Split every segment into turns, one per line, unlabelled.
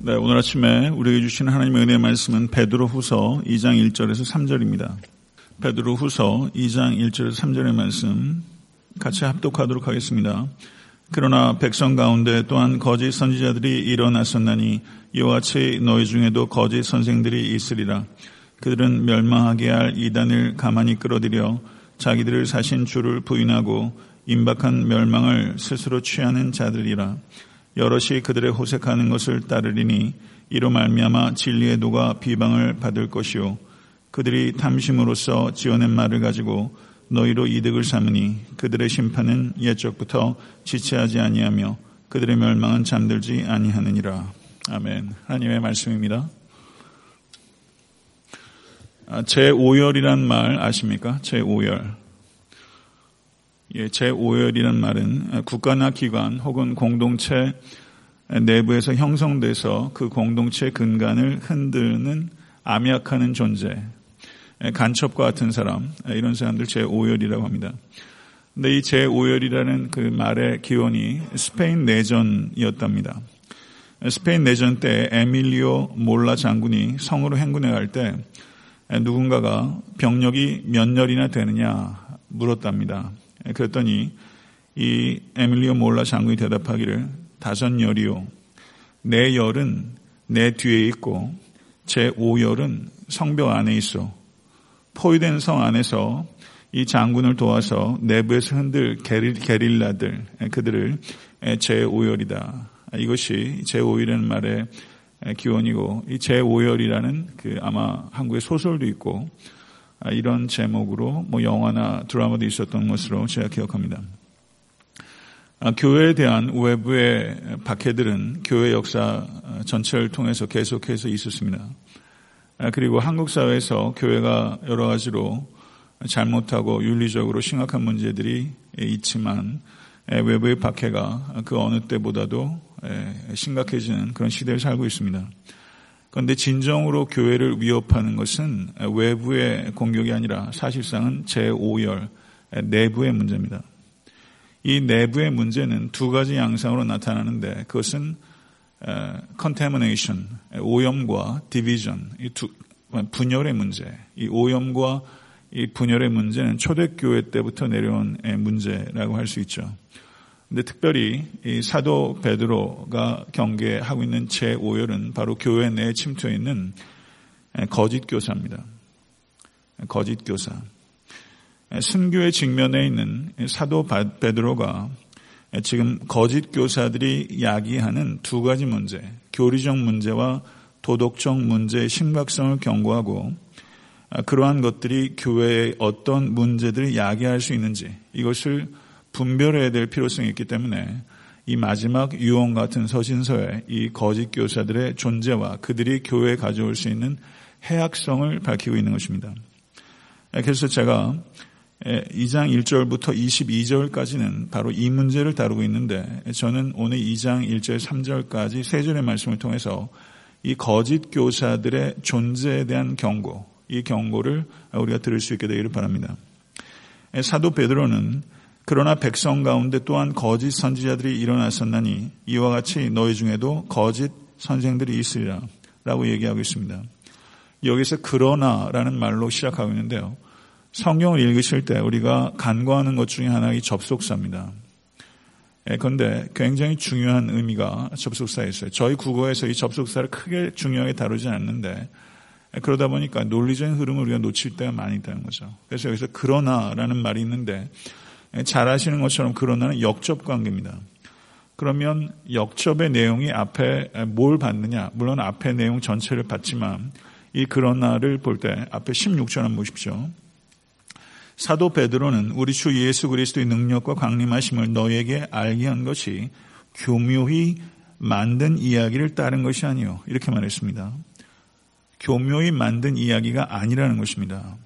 네, 오늘 아침에 우리에게 주신 하나님의 은혜의 말씀은 베드로 후서 2장 1절에서 3절입니다. 베드로 후서 2장 1절에서 3절의 말씀 같이 합독하도록 하겠습니다. 그러나 백성 가운데 또한 거짓 선지자들이 일어났었나니 이와 같이 너희 중에도 거짓 선생들이 있으리라. 그들은 멸망하게 할 이단을 가만히 끌어들여 자기들을 사신 주를 부인하고 임박한 멸망을 스스로 취하는 자들이라. 여럿이 그들의 호색하는 것을 따르리니 이로 말미암아 진리의 도가 비방을 받을 것이요 그들이 탐심으로써 지어낸 말을 가지고 너희로 이득을 삼으니 그들의 심판은 옛적부터 지체하지 아니하며 그들의 멸망은 잠들지 아니하느니라. 아멘. 하나님의 말씀입니다. 아, 제5열이란 말 아십니까? 제 5열. 예, 제5열이란 말은 국가나 기관 혹은 공동체 내부에서 형성돼서 그 공동체 근간을 흔드는 암약하는 존재, 간첩과 같은 사람, 이런 사람들 제5열이라고 합니다. 근데 이 제5열이라는 그 말의 기원이 스페인 내전이었답니다. 스페인 내전 때 에밀리오 몰라 장군이 성으로 행군해 갈 때 누군가가 병력이 몇 열이나 되느냐 물었답니다. 그랬더니 이 에밀리오 몰라 장군이 대답하기를 다섯 열이요. 내 열은 내 뒤에 있고 제 5열은 성벽 안에 있어. 포위된 성 안에서 이 장군을 도와서 내부에서 흔들 게릴라들 그들을 제 5열이다. 이것이 제 5열이라는 말의 기원이고 이 제 5열이라는 그 아마 한국의 소설도 있고 아, 이런 제목으로 뭐 영화나 드라마도 있었던 것으로 제가 기억합니다. 아, 교회에 대한 외부의 박해들은 교회 역사 전체를 통해서 계속해서 있었습니다. 아, 그리고 한국 사회에서 교회가 여러 가지로 잘못하고 윤리적으로 심각한 문제들이 있지만 외부의 박해가 그 어느 때보다도 심각해지는 그런 시대를 살고 있습니다. 그런데 진정으로 교회를 위협하는 것은 외부의 공격이 아니라 사실상은 제5열 내부의 문제입니다. 이 내부의 문제는 두 가지 양상으로 나타나는데 그것은 contamination, 오염과 division, 이 두, 분열의 문제. 이 오염과 이 분열의 문제는 초대교회 때부터 내려온 문제라고 할 수 있죠. 근데 특별히 이 사도 베드로가 경계하고 있는 제5열은 바로 교회 내에 침투해 있는 거짓 교사입니다. 거짓 교사. 순교의 직면에 있는 사도 베드로가 지금 거짓 교사들이 야기하는 두 가지 문제, 교리적 문제와 도덕적 문제의 심각성을 경고하고 그러한 것들이 교회에 어떤 문제들을 야기할 수 있는지 이것을 분별해야 될 필요성이 있기 때문에 이 마지막 유언 같은 서신서에 이 거짓 교사들의 존재와 그들이 교회에 가져올 수 있는 해악성을 밝히고 있는 것입니다. 그래서 제가 2장 1절부터 22절까지는 바로 이 문제를 다루고 있는데 저는 오늘 2장 1절 3절까지 세 절의 말씀을 통해서 이 거짓 교사들의 존재에 대한 경고, 이 경고를 우리가 들을 수 있게 되기를 바랍니다. 사도 베드로는 그러나 백성 가운데 또한 거짓 선지자들이 일어났었나니 이와 같이 너희 중에도 거짓 선생들이 있으리라 라고 얘기하고 있습니다. 여기서 그러나라는 말로 시작하고 있는데요. 성경을 읽으실 때 우리가 간과하는 것 중에 하나가 이 접속사입니다. 그런데 예, 굉장히 중요한 의미가 접속사에 있어요. 저희 국어에서 이 접속사를 크게 중요하게 다루지 않는데 예, 그러다 보니까 논리적인 흐름을 우리가 놓칠 때가 많이 있다는 거죠. 그래서 여기서 그러나라는 말이 있는데 예, 잘 아시는 것처럼 그러나는 역접 관계입니다. 그러면 역접의 내용이 앞에 뭘 받느냐? 물론 앞에 내용 전체를 받지만 이 그러나를 볼 때 앞에 16절 한번 보십시오. 사도 베드로는 우리 주 예수 그리스도의 능력과 강림하심을 너에게 알게 한 것이 교묘히 만든 이야기를 따른 것이 아니요. 이렇게 말했습니다. 교묘히 만든 이야기가 아니라는 것입니다.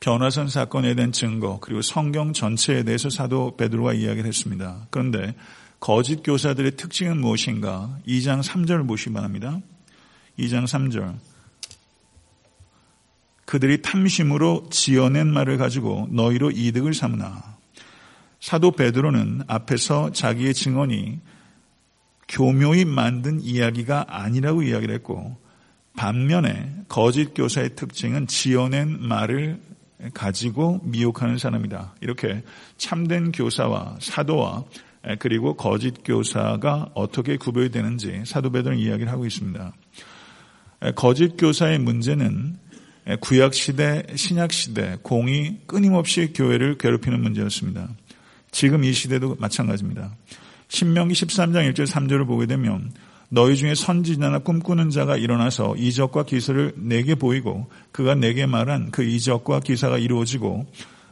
변화선 사건에 대한 증거 그리고 성경 전체에 대해서 사도 베드로가 이야기를 했습니다. 그런데 거짓 교사들의 특징은 무엇인가? 2장 3절을 보시기 바랍니다. 2장 3절. 그들이 탐심으로 지어낸 말을 가지고 너희로 이득을 삼으나 사도 베드로는 앞에서 자기의 증언이 교묘히 만든 이야기가 아니라고 이야기를 했고 반면에 거짓 교사의 특징은 지어낸 말을 가지고 미혹하는 사람이다. 이렇게 참된 교사와 사도와 그리고 거짓 교사가 어떻게 구별이 되는지 사도 베드로는 이야기를 하고 있습니다. 거짓 교사의 문제는 구약 시대, 신약 시대 공이 끊임없이 교회를 괴롭히는 문제였습니다. 지금 이 시대도 마찬가지입니다. 신명기 13장 1절 3절을 보게 되면 너희 중에 선지자나 꿈꾸는 자가 일어나서 이적과 기사를 내게 보이고 그가 내게 말한 그 이적과 기사가 이루어지고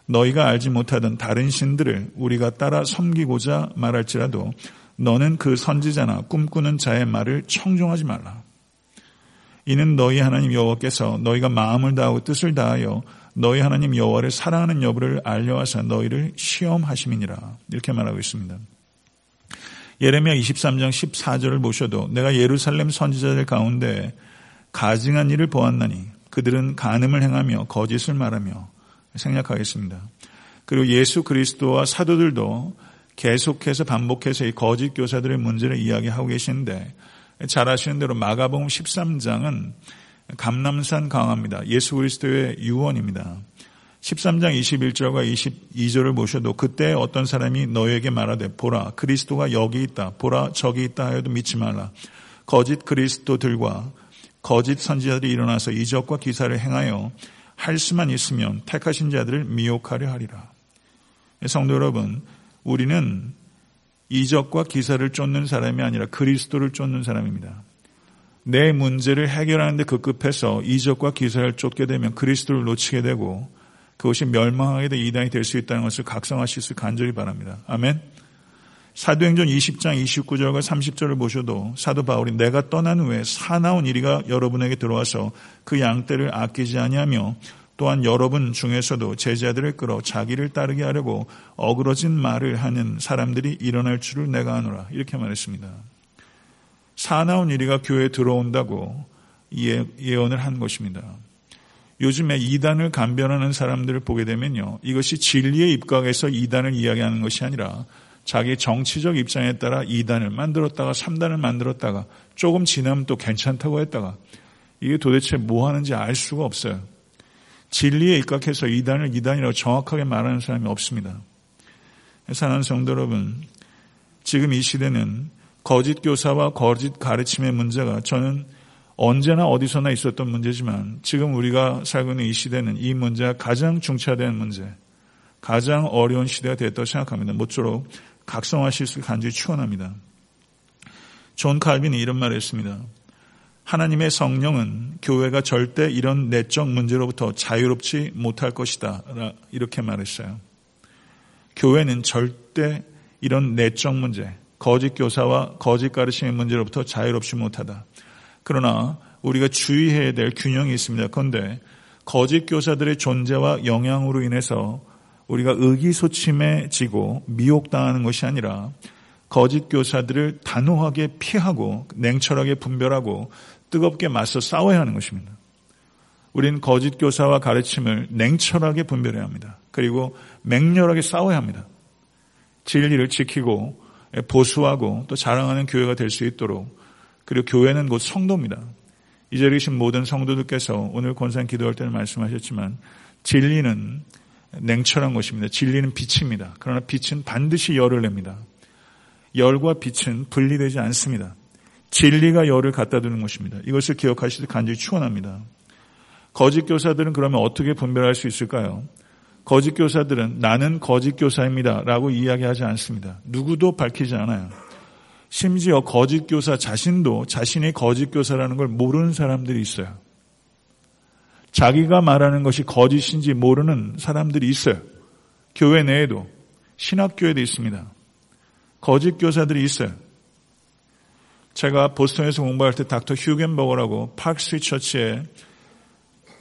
너희가 알지 못하던 다른 신들을 우리가 따라 섬기고자 말할지라도 너는 그 선지자나 꿈꾸는 자의 말을 청종하지 말라. 이는 너희 하나님 여호와께서 너희가 마음을 다하고 뜻을 다하여 너희 하나님 여호와를 사랑하는 여부를 알려하사 너희를 시험하심이니라. 이렇게 말하고 있습니다. 예레미야 23장 14절을 보셔도 내가 예루살렘 선지자들 가운데 가증한 일을 보았나니 그들은 간음을 행하며 거짓을 말하며 생략하겠습니다. 그리고 예수 그리스도와 사도들도 계속해서 반복해서 이 거짓 교사들의 문제를 이야기하고 계시는데 잘 아시는 대로 마가복음 13장은 감남산 강화입니다. 예수 그리스도의 유언입니다. 13장 21절과 22절을 보셔도 그때 어떤 사람이 너에게 말하되 보라 그리스도가 여기 있다 보라 저기 있다 하여도 믿지 말라 거짓 그리스도들과 거짓 선지자들이 일어나서 이적과 기사를 행하여 할 수만 있으면 택하신 자들을 미혹하려 하리라. 성도 여러분, 우리는 이적과 기사를 쫓는 사람이 아니라 그리스도를 쫓는 사람입니다. 내 문제를 해결하는데 급급해서 이적과 기사를 쫓게 되면 그리스도를 놓치게 되고 그것이 멸망하게 된 이단이 될 수 있다는 것을 각성하실 수 간절히 바랍니다. 아멘. 사도행전 20장 29절과 30절을 보셔도 사도 바울이 내가 떠난 후에 사나운 이리가 여러분에게 들어와서 그 양떼를 아끼지 아니하며 또한 여러분 중에서도 제자들을 끌어 자기를 따르게 하려고 어그러진 말을 하는 사람들이 일어날 줄을 내가 아노라 이렇게 말했습니다. 사나운 이리가 교회에 들어온다고 예, 예언을 한 것입니다. 요즘에 이단을 간변하는 사람들을 보게 되면요. 이것이 진리의 입각에서 이단을 이야기하는 것이 아니라 자기 정치적 입장에 따라 이단을 만들었다가 3단을 만들었다가 조금 지나면 또 괜찮다고 했다가 이게 도대체 뭐 하는지 알 수가 없어요. 진리에 입각해서 이단을 이단이라고 정확하게 말하는 사람이 없습니다. 사랑하는 성도 여러분, 지금 이 시대는 거짓 교사와 거짓 가르침의 문제가 저는 언제나 어디서나 있었던 문제지만 지금 우리가 살고 있는 이 시대는 이 문제가 가장 중차대한 문제, 가장 어려운 시대가 됐다고 생각합니다. 모쪼록 각성하실 수 간절히 축원합니다. 존 칼빈이 이런 말을 했습니다. 하나님의 성령은 교회가 절대 이런 내적 문제로부터 자유롭지 못할 것이다. 이렇게 말했어요. 교회는 절대 이런 내적 문제, 거짓 교사와 거짓 가르침의 문제로부터 자유롭지 못하다. 그러나 우리가 주의해야 될 균형이 있습니다. 그런데 거짓 교사들의 존재와 영향으로 인해서 우리가 의기소침해지고 미혹당하는 것이 아니라 거짓 교사들을 단호하게 피하고 냉철하게 분별하고 뜨겁게 맞서 싸워야 하는 것입니다. 우리는 거짓 교사와 가르침을 냉철하게 분별해야 합니다. 그리고 맹렬하게 싸워야 합니다. 진리를 지키고 보수하고 또 자랑하는 교회가 될 수 있도록 그리고 교회는 곧 성도입니다. 이 자리에 계신 모든 성도들께서 오늘 권산 기도할 때는 말씀하셨지만 진리는 냉철한 것입니다. 진리는 빛입니다. 그러나 빛은 반드시 열을 냅니다. 열과 빛은 분리되지 않습니다. 진리가 열을 갖다 두는 것입니다. 이것을 기억하시길 간절히 추원합니다. 거짓 교사들은 그러면 어떻게 분별할 수 있을까요? 거짓 교사들은 나는 거짓 교사입니다. 라고 이야기하지 않습니다. 누구도 밝히지 않아요. 심지어 거짓 교사 자신도 자신이 거짓 교사라는 걸 모르는 사람들이 있어요. 자기가 말하는 것이 거짓인지 모르는 사람들이 있어요. 교회 내에도 신학교에도 있습니다. 거짓 교사들이 있어요. 제가 보스턴에서 공부할 때 닥터 휴겐버거라고 파크스트 처치에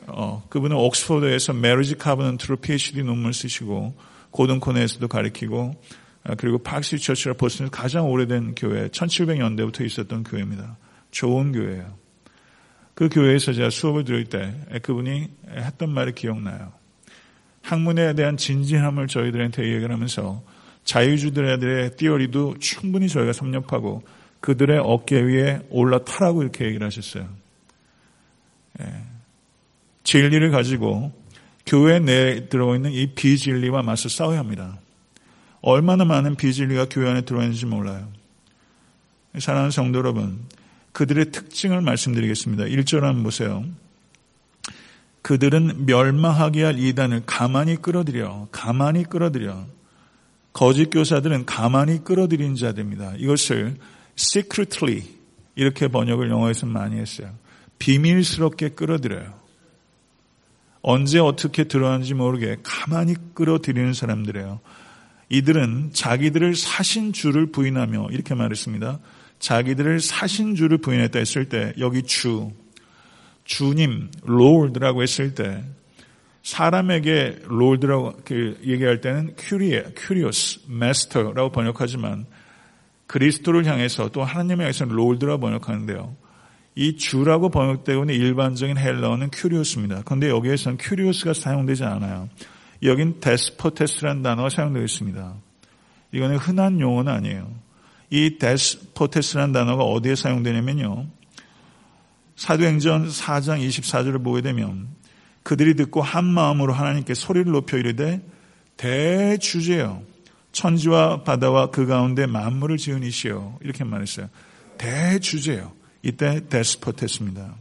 어, 그분은 옥스퍼드에서 Marriage Covenant로 PhD 논문 쓰시고 고든 콘웰에서도 가르치고 아, 그리고 박스 처치가 보스턴에서 가장 오래된 교회, 1700년대부터 있었던 교회입니다. 좋은 교회예요. 그 교회에서 제가 수업을 들을 때 그분이 했던 말이 기억나요. 학문에 대한 진지함을 저희들한테 얘기를 하면서 자유주들의 띠어리도 충분히 저희가 섭렵하고 그들의 어깨 위에 올라타라고 이렇게 얘기를 하셨어요. 예. 진리를 가지고 교회 내에 들어있는 이 비진리와 맞서 싸워야 합니다. 얼마나 많은 비진리가 교회 안에 들어와 있는지 몰라요. 사랑하는 성도 여러분, 그들의 특징을 말씀드리겠습니다. 1절 한번 보세요. 그들은 멸망하게 할 이단을 가만히 끌어들여, 가만히 끌어들여. 거짓 교사들은 가만히 끌어들인 자들입니다. 이것을 secretly 이렇게 번역을 영어에서 많이 했어요. 비밀스럽게 끌어들여요. 언제 어떻게 들어왔는지 모르게 가만히 끌어들이는 사람들이에요. 이들은 자기들을 사신 주를 부인하며 이렇게 말했습니다. 자기들을 사신 주를 부인했다 했을 때 여기 주, 주님, Lord라고 했을 때 사람에게 Lord라고 얘기할 때는 큐리에, 큐리오스, master라고 번역하지만 그리스도를 향해서 또 하나님에 향해서는 Lord라고 번역하는데요. 이 주라고 번역되고 있는 일반적인 헬라어는 큐리오스입니다. 그런데 여기에서는 큐리오스가 사용되지 않아요. 여긴 데스포테스라는 단어가 사용되어 있습니다. 이거는 흔한 용어는 아니에요. 이 데스포테스라는 단어가 어디에 사용되냐면요. 사도행전 4장 24절을 보게 되면 그들이 듣고 한 마음으로 하나님께 소리를 높여 이르되 대주제요. 천지와 바다와 그 가운데 만물을 지은 이시여. 이렇게 말했어요. 대주제요. 이때 데스포테스입니다.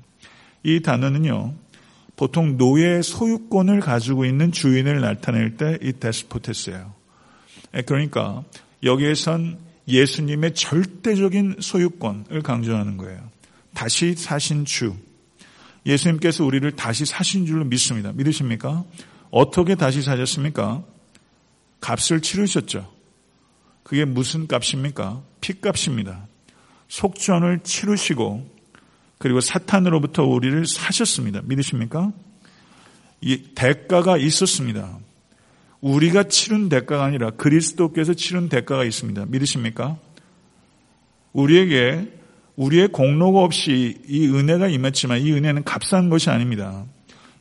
이 단어는요. 보통 노예 소유권을 가지고 있는 주인을 나타낼 때 이 데스포테스예요. 예, 그러니까 여기에선 예수님의 절대적인 소유권을 강조하는 거예요. 다시 사신 주. 예수님께서 우리를 다시 사신 줄로 믿습니다. 믿으십니까? 어떻게 다시 사셨습니까? 값을 치르셨죠. 그게 무슨 값입니까? 피값입니다. 속전을 치르시고 그리고 사탄으로부터 우리를 사셨습니다. 믿으십니까? 이 대가가 있었습니다. 우리가 치른 대가가 아니라 그리스도께서 치른 대가가 있습니다. 믿으십니까? 우리에게 우리의 공로가 없이 이 은혜가 임했지만 이 은혜는 값싼 것이 아닙니다.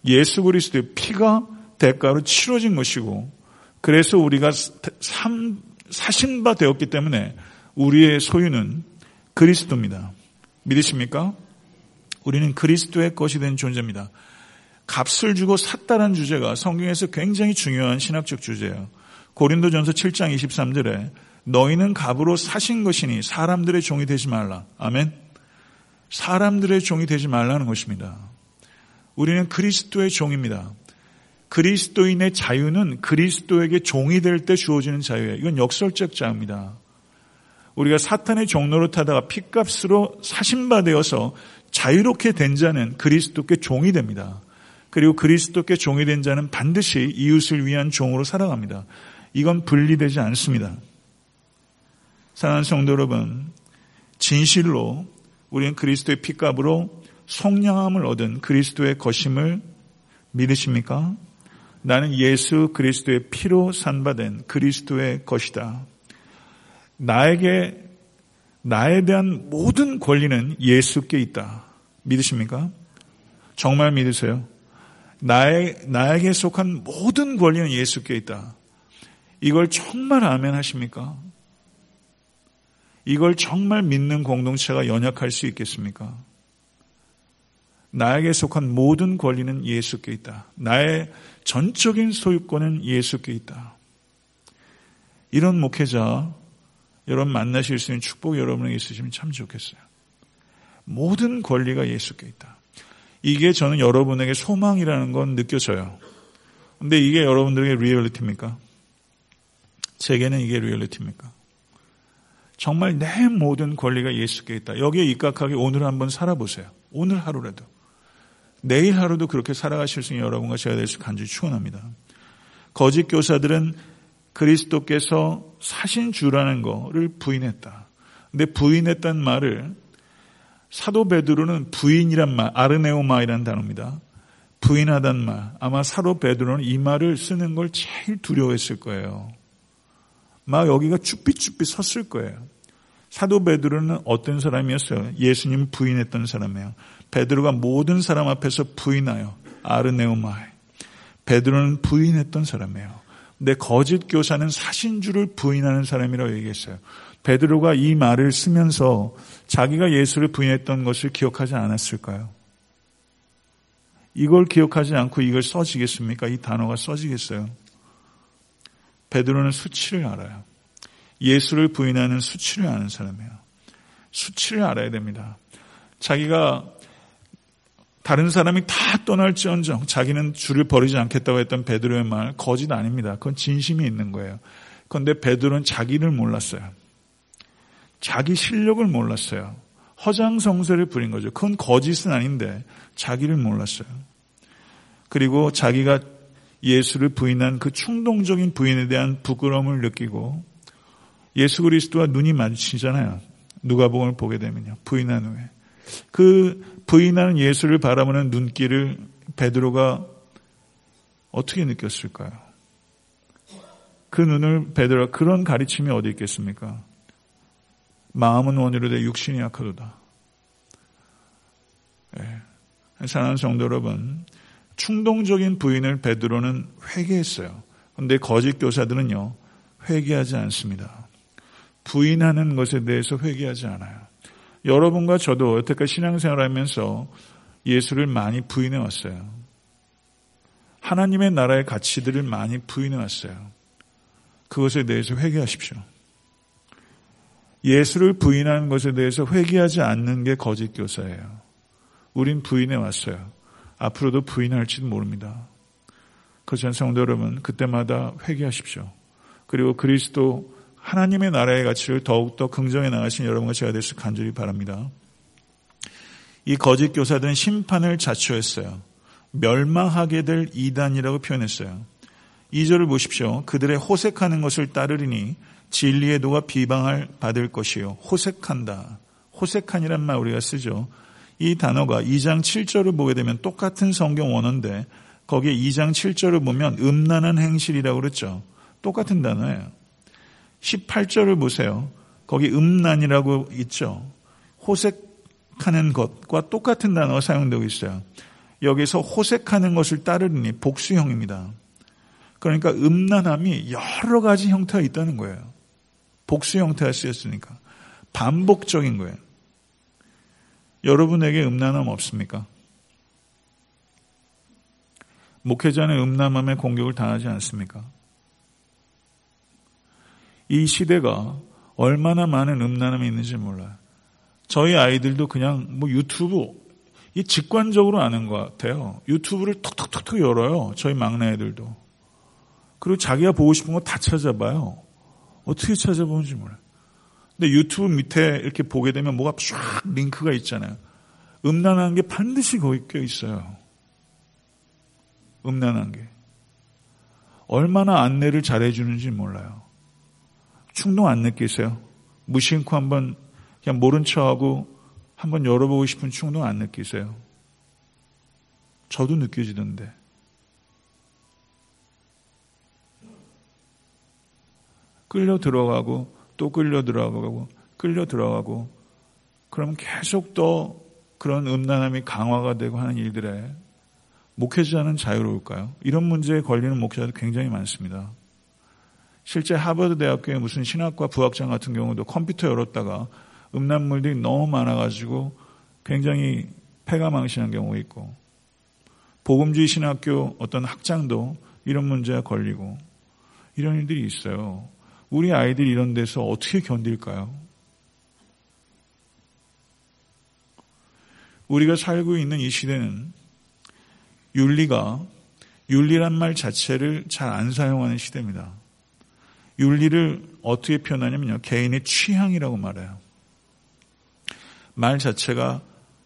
예수 그리스도의 피가 대가로 치러진 것이고 그래서 우리가 사신 바 되었기 때문에 우리의 소유는 그리스도입니다. 믿으십니까? 우리는 그리스도의 것이 된 존재입니다. 값을 주고 샀다는 주제가 성경에서 굉장히 중요한 신학적 주제예요. 고린도전서 7장 23절에 너희는 값으로 사신 것이니 사람들의 종이 되지 말라. 아멘. 사람들의 종이 되지 말라는 것입니다. 우리는 그리스도의 종입니다. 그리스도인의 자유는 그리스도에게 종이 될 때 주어지는 자유예요. 이건 역설적 자유입니다. 우리가 사탄의 종로를 타다가 핏값으로 사신바 되어서 자유롭게 된 자는 그리스도께 종이 됩니다. 그리고 그리스도께 종이 된 자는 반드시 이웃을 위한 종으로 살아갑니다. 이건 분리되지 않습니다. 사랑하는 성도 여러분, 진실로 우리는 그리스도의 피값으로 성량함을 얻은 그리스도의 것임을 믿으십니까? 나는 예수 그리스도의 피로 산바된 그리스도의 것이다. 나에게 나에 대한 모든 권리는 예수께 있다. 믿으십니까? 정말 믿으세요? 나의, 나에게 속한 모든 권리는 예수께 있다. 이걸 정말 아멘 하십니까? 이걸 정말 믿는 공동체가 연약할 수 있겠습니까? 나에게 속한 모든 권리는 예수께 있다. 나의 전적인 소유권은 예수께 있다. 이런 목회자 여러분 만나실 수 있는 축복 여러분에게 있으시면 참 좋겠어요. 모든 권리가 예수께 있다. 이게 저는 여러분에게 소망이라는 건 느껴져요. 근데 이게 여러분들에게 리얼리티입니까? 제게는 이게 리얼리티입니까? 정말 내 모든 권리가 예수께 있다. 여기에 입각하게 오늘 한번 살아보세요. 오늘 하루라도. 내일 하루도 그렇게 살아가실 수 있는 여러분과 제가 될 수 간절히 축원합니다. 거짓 교사들은 그리스도께서 사신 주라는 거를 부인했다. 근데 부인했다는 말을 사도 베드로는 부인이란 말, 아르네오마이라는 단어입니다. 부인하단 말. 아마 사도 베드로는 이 말을 쓰는 걸 제일 두려워했을 거예요. 막 여기가 쭈삣쭈삣 섰을 거예요. 사도 베드로는 어떤 사람이었어요? 예수님 부인했던 사람이에요. 베드로가 모든 사람 앞에서 부인하여 아르네오마이. 베드로는 부인했던 사람이에요. 근데 거짓 교사는 사신주를 부인하는 사람이라고 얘기했어요. 베드로가 이 말을 쓰면서 자기가 예수를 부인했던 것을 기억하지 않았을까요? 이걸 기억하지 않고 이걸 써지겠습니까? 이 단어가 써지겠어요? 베드로는 수치를 알아요. 예수를 부인하는 수치를 아는 사람이에요. 수치를 알아야 됩니다. 자기가 다른 사람이 다 떠날지언정 자기는 주를 버리지 않겠다고 했던 베드로의 말 거짓 아닙니다. 그건 진심이 있는 거예요. 그런데 베드로는 자기를 몰랐어요. 자기 실력을 몰랐어요. 허장성세를 부린 거죠. 그건 거짓은 아닌데 자기를 몰랐어요. 그리고 자기가 예수를 부인한 그 충동적인 부인에 대한 부끄러움을 느끼고 예수 그리스도와 눈이 마주치잖아요. 누가복음을 보게 되면요. 부인한 후에. 그 부인하는 예수를 바라보는 눈길을 베드로가 어떻게 느꼈을까요? 그 눈을 베드로가 그런 가르침이 어디 있겠습니까? 마음은 원으로 돼 육신이 약하도다. 예. 사랑하는 성도 여러분, 충동적인 부인을 베드로는 회개했어요. 그런데 거짓 교사들은요, 회개하지 않습니다. 부인하는 것에 대해서 회개하지 않아요. 여러분과 저도 여태까지 신앙생활 하면서 예수를 많이 부인해 왔어요. 하나님의 나라의 가치들을 많이 부인해 왔어요. 그것에 대해서 회개하십시오. 예수를 부인하는 것에 대해서 회개하지 않는 게 거짓 교사예요. 우린 부인해 왔어요. 앞으로도 부인할지도 모릅니다. 그렇지 성도 여러분, 그때마다 회개하십시오. 그리고 그리스도 하나님의 나라의 가치를 더욱더 긍정해 나가신 여러분과 제가 될수 간절히 바랍니다. 이 거짓 교사들은 심판을 자초했어요. 멸망하게 될 이단이라고 표현했어요. 2절을 보십시오. 그들의 호색하는 것을 따르리니 진리의 도가 비방을 받을 것이요. 호색한다. 호색한이란 말 우리가 쓰죠. 이 단어가 2장 7절을 보게 되면 똑같은 성경 원어인데 거기에 2장 7절을 보면 음란한 행실이라고 그랬죠. 똑같은 단어예요. 18절을 보세요. 거기 음란이라고 있죠. 호색하는 것과 똑같은 단어가 사용되고 있어요. 여기서 호색하는 것을 따르니 복수형입니다. 그러니까 음란함이 여러 가지 형태가 있다는 거예요. 복수 형태가 쓰였으니까. 반복적인 거예요. 여러분에게 음란함 없습니까? 목회자는 음란함에 공격을 당하지 않습니까? 이 시대가 얼마나 많은 음란함이 있는지 몰라요. 저희 아이들도 그냥 뭐 유튜브 이 직관적으로 아는 것 같아요. 유튜브를 톡톡톡톡 열어요. 저희 막내 애들도. 그리고 자기가 보고 싶은 거 다 찾아봐요. 어떻게 찾아보는지 몰라요. 근데 유튜브 밑에 이렇게 보게 되면 뭐가 쫙 링크가 있잖아요. 음란한 게 반드시 거기 껴 있어요. 음란한 게. 얼마나 안내를 잘해주는지 몰라요. 충동 안 느끼세요? 무심코 한번 그냥 모른 척하고 한번 열어보고 싶은 충동 안 느끼세요? 저도 느껴지던데. 끌려 들어가고 또 끌려 들어가고 끌려 들어가고 그러면 계속 또 그런 음란함이 강화가 되고 하는 일들에 목회자는 자유로울까요? 이런 문제에 걸리는 목회자도 굉장히 많습니다. 실제 하버드 대학교의 무슨 신학과 부학장 같은 경우도 컴퓨터 열었다가 음란물들이 너무 많아가지고 굉장히 폐가망신한 경우 있고 복음주의 신학교 어떤 학장도 이런 문제가 걸리고 이런 일들이 있어요. 우리 아이들이 이런 데서 어떻게 견딜까요? 우리가 살고 있는 이 시대는 윤리가 윤리란 말 자체를 잘 안 사용하는 시대입니다. 윤리를 어떻게 표현하냐면요. 개인의 취향이라고 말해요. 말 자체가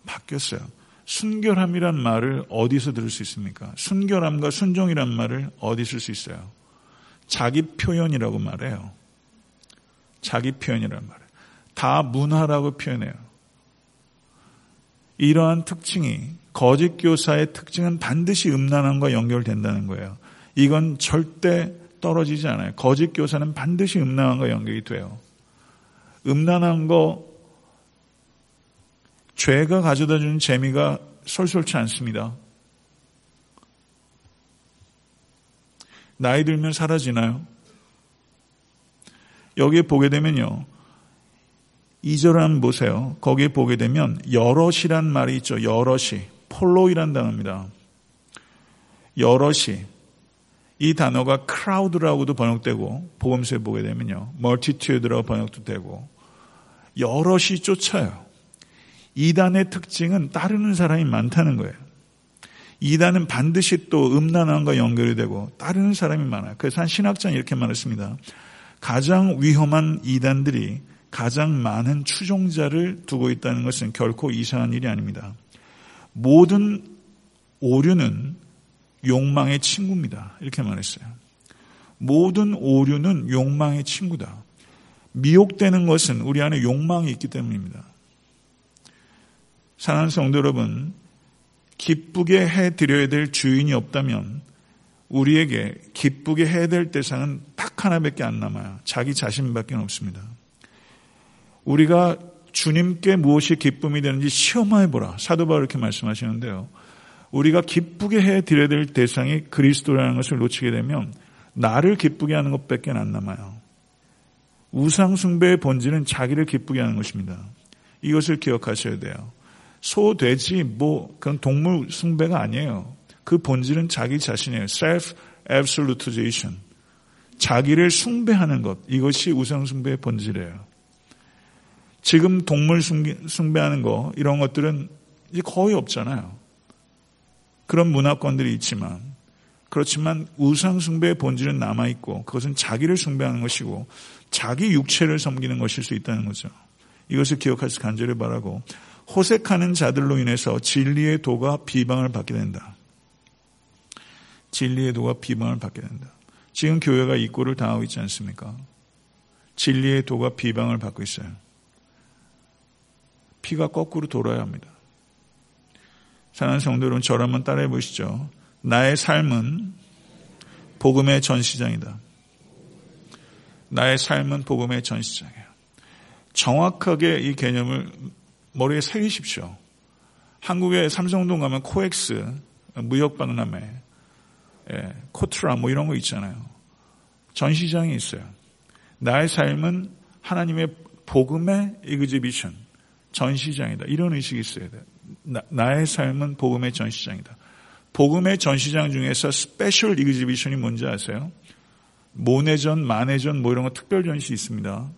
바뀌었어요. 순결함이란 말을 어디서 들을 수 있습니까? 순결함과 순종이란 말을 어디 쓸 수 있어요? 자기 표현이라고 말해요. 자기 표현이란 말이에요. 다 문화라고 표현해요. 이러한 특징이 거짓 교사의 특징은 반드시 음란함과 연결된다는 거예요. 이건 절대 떨어지지 않아요. 거짓 교사는 반드시 음란함과 연결이 돼요. 음란한 거 죄가 가져다 주는 재미가 솔솔치 않습니다. 나이 들면 사라지나요? 여기에 보게 되면요. 2절 한번 보세요. 거기에 보게 되면 여럿이란 말이 있죠. 여럿이. 폴로이란 단어입니다. 여럿이. 이 단어가 crowd라고도 번역되고 복음서에 보게 되면요. multitude라고 번역도 되고 여럿이 쫓아요. 이단의 특징은 따르는 사람이 많다는 거예요. 이단은 반드시 또 음란함과 연결이 되고 따르는 사람이 많아요. 그래서 한 신학자는 이렇게 말했습니다. 가장 위험한 이단들이 가장 많은 추종자를 두고 있다는 것은 결코 이상한 일이 아닙니다. 모든 오류는 욕망의 친구입니다. 이렇게 말했어요. 모든 오류는 욕망의 친구다. 미혹되는 것은 우리 안에 욕망이 있기 때문입니다. 사랑하는 성도 여러분, 기쁘게 해드려야 될 주인이 없다면 우리에게 기쁘게 해야 될 대상은 딱 하나밖에 안 남아요. 자기 자신밖에 없습니다. 우리가 주님께 무엇이 기쁨이 되는지 시험해 보라. 사도 바울 이렇게 말씀하시는데요. 우리가 기쁘게 해 드려야 될 대상이 그리스도라는 것을 놓치게 되면 나를 기쁘게 하는 것밖에 안 남아요. 우상 숭배의 본질은 자기를 기쁘게 하는 것입니다. 이것을 기억하셔야 돼요. 소, 돼지, 뭐 그런 동물 숭배가 아니에요. 그 본질은 자기 자신이에요. self absolutization. 자기를 숭배하는 것. 이것이 우상 숭배의 본질이에요. 지금 동물 숭배하는 거 이런 것들은 이제 거의 없잖아요. 그런 문화권들이 있지만 그렇지만 우상 숭배의 본질은 남아 있고 그것은 자기를 숭배하는 것이고 자기 육체를 섬기는 것일 수 있다는 거죠. 이것을 기억하시 간절히 바라고 호색하는 자들로 인해서 진리의 도가 비방을 받게 된다. 진리의 도가 비방을 받게 된다. 지금 교회가 이 꼴을 당하고 있지 않습니까? 진리의 도가 비방을 받고 있어요. 피가 거꾸로 돌아야 합니다. 사랑하는 성도 여러분, 저를 한번 따라해 보시죠. 나의 삶은 복음의 전시장이다. 나의 삶은 복음의 전시장이에요. 정확하게 이 개념을 머리에 새기십시오. 한국에 삼성동 가면 코엑스, 무역박람회, 예, 코트라 뭐 이런 거 있잖아요. 전시장이 있어요. 나의 삶은 하나님의 복음의 exhibition, 전시장이다. 이런 의식이 있어야 돼요. 나, 의 삶은 복음의 전시장이다. 복음의 전시장 중에서 special exhibition이 뭔지 아세요? 모네전, 마네전 뭐 이런 거 특별 전시 있습니다.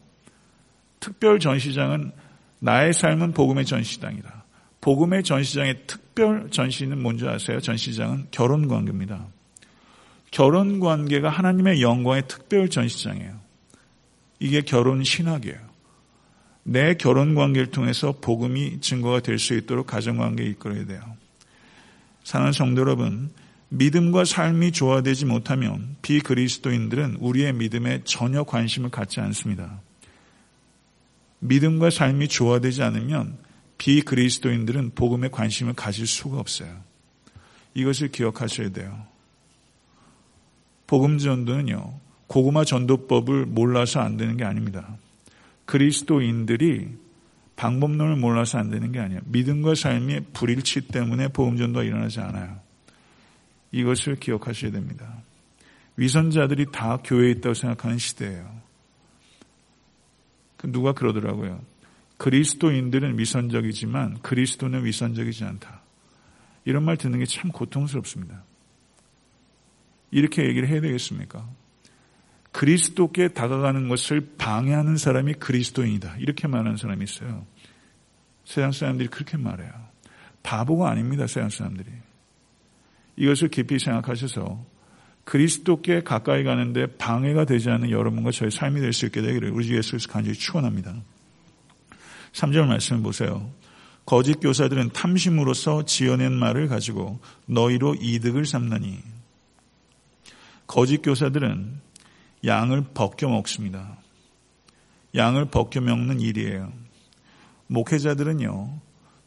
특별 전시장은 나의 삶은 복음의 전시장이다. 복음의 전시장의 특별 전시는 뭔지 아세요? 전시장은 결혼 관계입니다. 결혼 관계가 하나님의 영광의 특별 전시장이에요. 이게 결혼 신학이에요. 내 결혼 관계를 통해서 복음이 증거가 될 수 있도록 가정 관계에 이끌어야 돼요. 사는 성도 여러분, 믿음과 삶이 조화되지 못하면 비그리스도인들은 우리의 믿음에 전혀 관심을 갖지 않습니다. 믿음과 삶이 조화되지 않으면 비그리스도인들은 복음에 관심을 가질 수가 없어요. 이것을 기억하셔야 돼요. 복음 전도는요, 고구마 전도법을 몰라서 안 되는 게 아닙니다. 그리스도인들이 방법론을 몰라서 안 되는 게 아니에요. 믿음과 삶의 불일치 때문에 복음 전도가 일어나지 않아요. 이것을 기억하셔야 됩니다. 위선자들이 다 교회에 있다고 생각하는 시대예요. 그 누가 그러더라고요. 그리스도인들은 위선적이지만 그리스도는 위선적이지 않다. 이런 말 듣는 게 참 고통스럽습니다. 이렇게 얘기를 해야 되겠습니까? 그리스도께 다가가는 것을 방해하는 사람이 그리스도인이다. 이렇게 말하는 사람이 있어요. 세상 사람들이 그렇게 말해요. 바보가 아닙니다. 세상 사람들이. 이것을 깊이 생각하셔서 그리스도께 가까이 가는데 방해가 되지 않는 여러분과 저의 삶이 될 수 있게 되기를 우리 주 예수께서 간절히 축원합니다. 3절 말씀을 보세요. 거짓 교사들은 탐심으로서 지어낸 말을 가지고 너희로 이득을 삼나니 거짓 교사들은 양을 벗겨 먹습니다. 양을 벗겨 먹는 일이에요. 목회자들은요,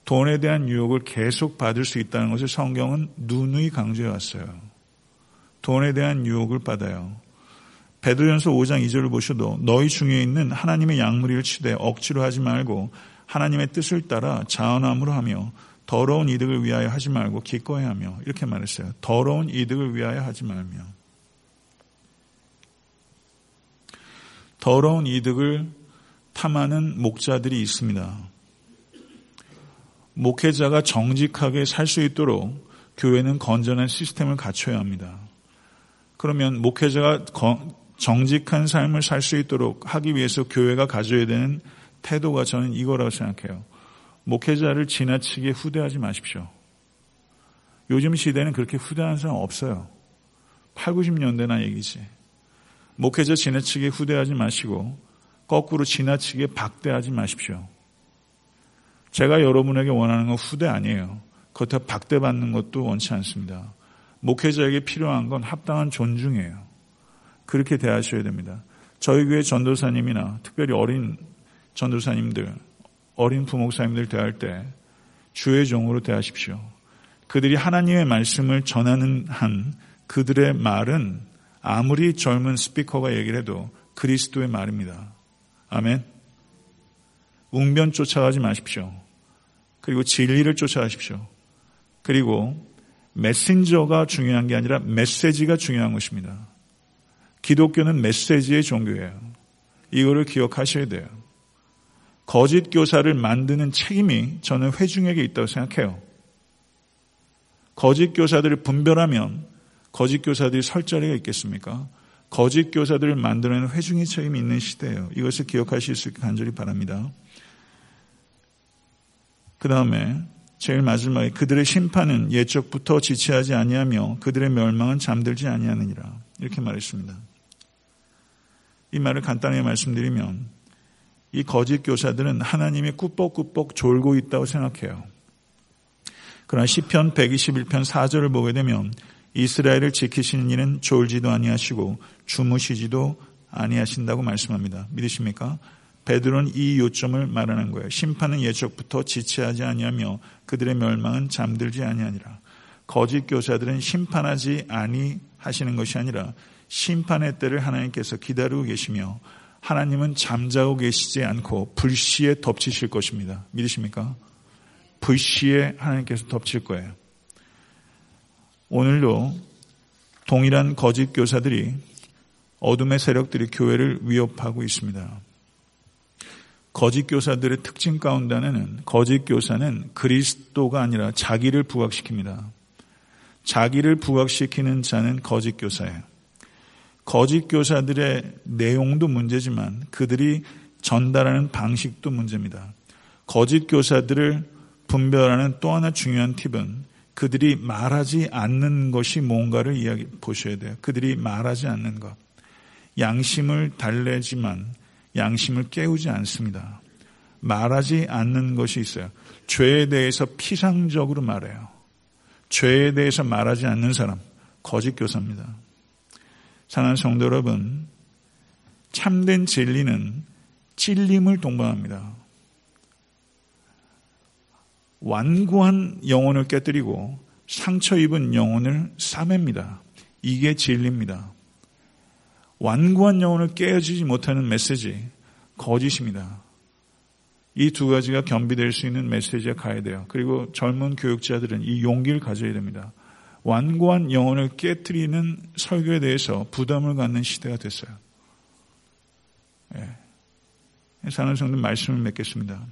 돈에 대한 유혹을 계속 받을 수 있다는 것을 성경은 누누이 강조해 왔어요. 돈에 대한 유혹을 받아요. 베드로전서 5장 2절을 보셔도 너희 중에 있는 하나님의 양무리를 치되 억지로 하지 말고 하나님의 뜻을 따라 자원함으로 하며 더러운 이득을 위하여 하지 말고 기꺼이 하며 이렇게 말했어요. 더러운 이득을 위하여 하지 말며 더러운 이득을 탐하는 목자들이 있습니다. 목회자가 정직하게 살 수 있도록 교회는 건전한 시스템을 갖춰야 합니다. 그러면 목회자가 정직한 삶을 살 수 있도록 하기 위해서 교회가 가져야 되는 태도가 저는 이거라고 생각해요. 목회자를 지나치게 후대하지 마십시오. 요즘 시대는 그렇게 후대하는 사람 없어요. 8, 90년대나 얘기지. 목회자 지나치게 후대하지 마시고 거꾸로 지나치게 박대하지 마십시오. 제가 여러분에게 원하는 건 후대 아니에요. 그렇다고 박대받는 것도 원치 않습니다. 목회자에게 필요한 건 합당한 존중이에요. 그렇게 대하셔야 됩니다. 저희 교회 전도사님이나 특별히 어린 전도사님들, 어린 부목사님들 대할 때 주의 종으로 대하십시오. 그들이 하나님의 말씀을 전하는 한 그들의 말은 아무리 젊은 스피커가 얘기를 해도 그리스도의 말입니다. 아멘. 웅변 쫓아가지 마십시오. 그리고 진리를 쫓아가십시오. 그리고 메신저가 중요한 게 아니라 메시지가 중요한 것입니다. 기독교는 메시지의 종교예요. 이거를 기억하셔야 돼요. 거짓 교사를 만드는 책임이 저는 회중에게 있다고 생각해요. 거짓 교사들을 분별하면 거짓 교사들이 설 자리가 있겠습니까? 거짓 교사들을 만들어내는 회중의 책임이 있는 시대예요. 이것을 기억하실 수 있게 간절히 바랍니다. 그 다음에 제일 마지막에 그들의 심판은 예적부터 지체하지 아니하며 그들의 멸망은 잠들지 아니하느니라 이렇게 말했습니다. 이 말을 간단하게 말씀드리면 이 거짓 교사들은 하나님이 꾸벅꾸벅 졸고 있다고 생각해요. 그러나 시편 121편 4절을 보게 되면 이스라엘을 지키시는 이는 졸지도 아니하시고 주무시지도 아니하신다고 말씀합니다. 믿으십니까? 베드로는 이 요점을 말하는 거예요. 심판은 예적부터 지체하지 아니하며 그들의 멸망은 잠들지 아니하니라. 거짓 교사들은 심판하지 아니하시는 것이 아니라 심판의 때를 하나님께서 기다리고 계시며 하나님은 잠자고 계시지 않고 불시에 덮치실 것입니다. 믿으십니까? 불시에 하나님께서 덮칠 거예요. 오늘도 동일한 거짓 교사들이 어둠의 세력들이 교회를 위협하고 있습니다. 거짓 교사들의 특징 가운데 하나는 거짓 교사는 그리스도가 아니라 자기를 부각시킵니다. 자기를 부각시키는 자는 거짓 교사예요. 거짓 교사들의 내용도 문제지만 그들이 전달하는 방식도 문제입니다. 거짓 교사들을 분별하는 또 하나 중요한 팁은 그들이 말하지 않는 것이 뭔가를 이야기 보셔야 돼요. 그들이 말하지 않는 것. 양심을 달래지만 양심을 깨우지 않습니다. 말하지 않는 것이 있어요. 죄에 대해서 피상적으로 말해요. 죄에 대해서 말하지 않는 사람, 거짓 교사입니다. 사랑하는 성도 여러분, 참된 진리는 찔림을 동반합니다. 완고한 영혼을 깨뜨리고 상처 입은 영혼을 싸맵니다. 이게 진리입니다. 완고한 영혼을 깨어지지 못하는 메시지, 거짓입니다. 이 두 가지가 겸비될 수 있는 메시지가 가야 돼요. 그리고 젊은 교육자들은 이 용기를 가져야 됩니다. 완고한 영혼을 깨뜨리는 설교에 대해서 부담을 갖는 시대가 됐어요. 예. 사는 성도 말씀을 맺겠습니다.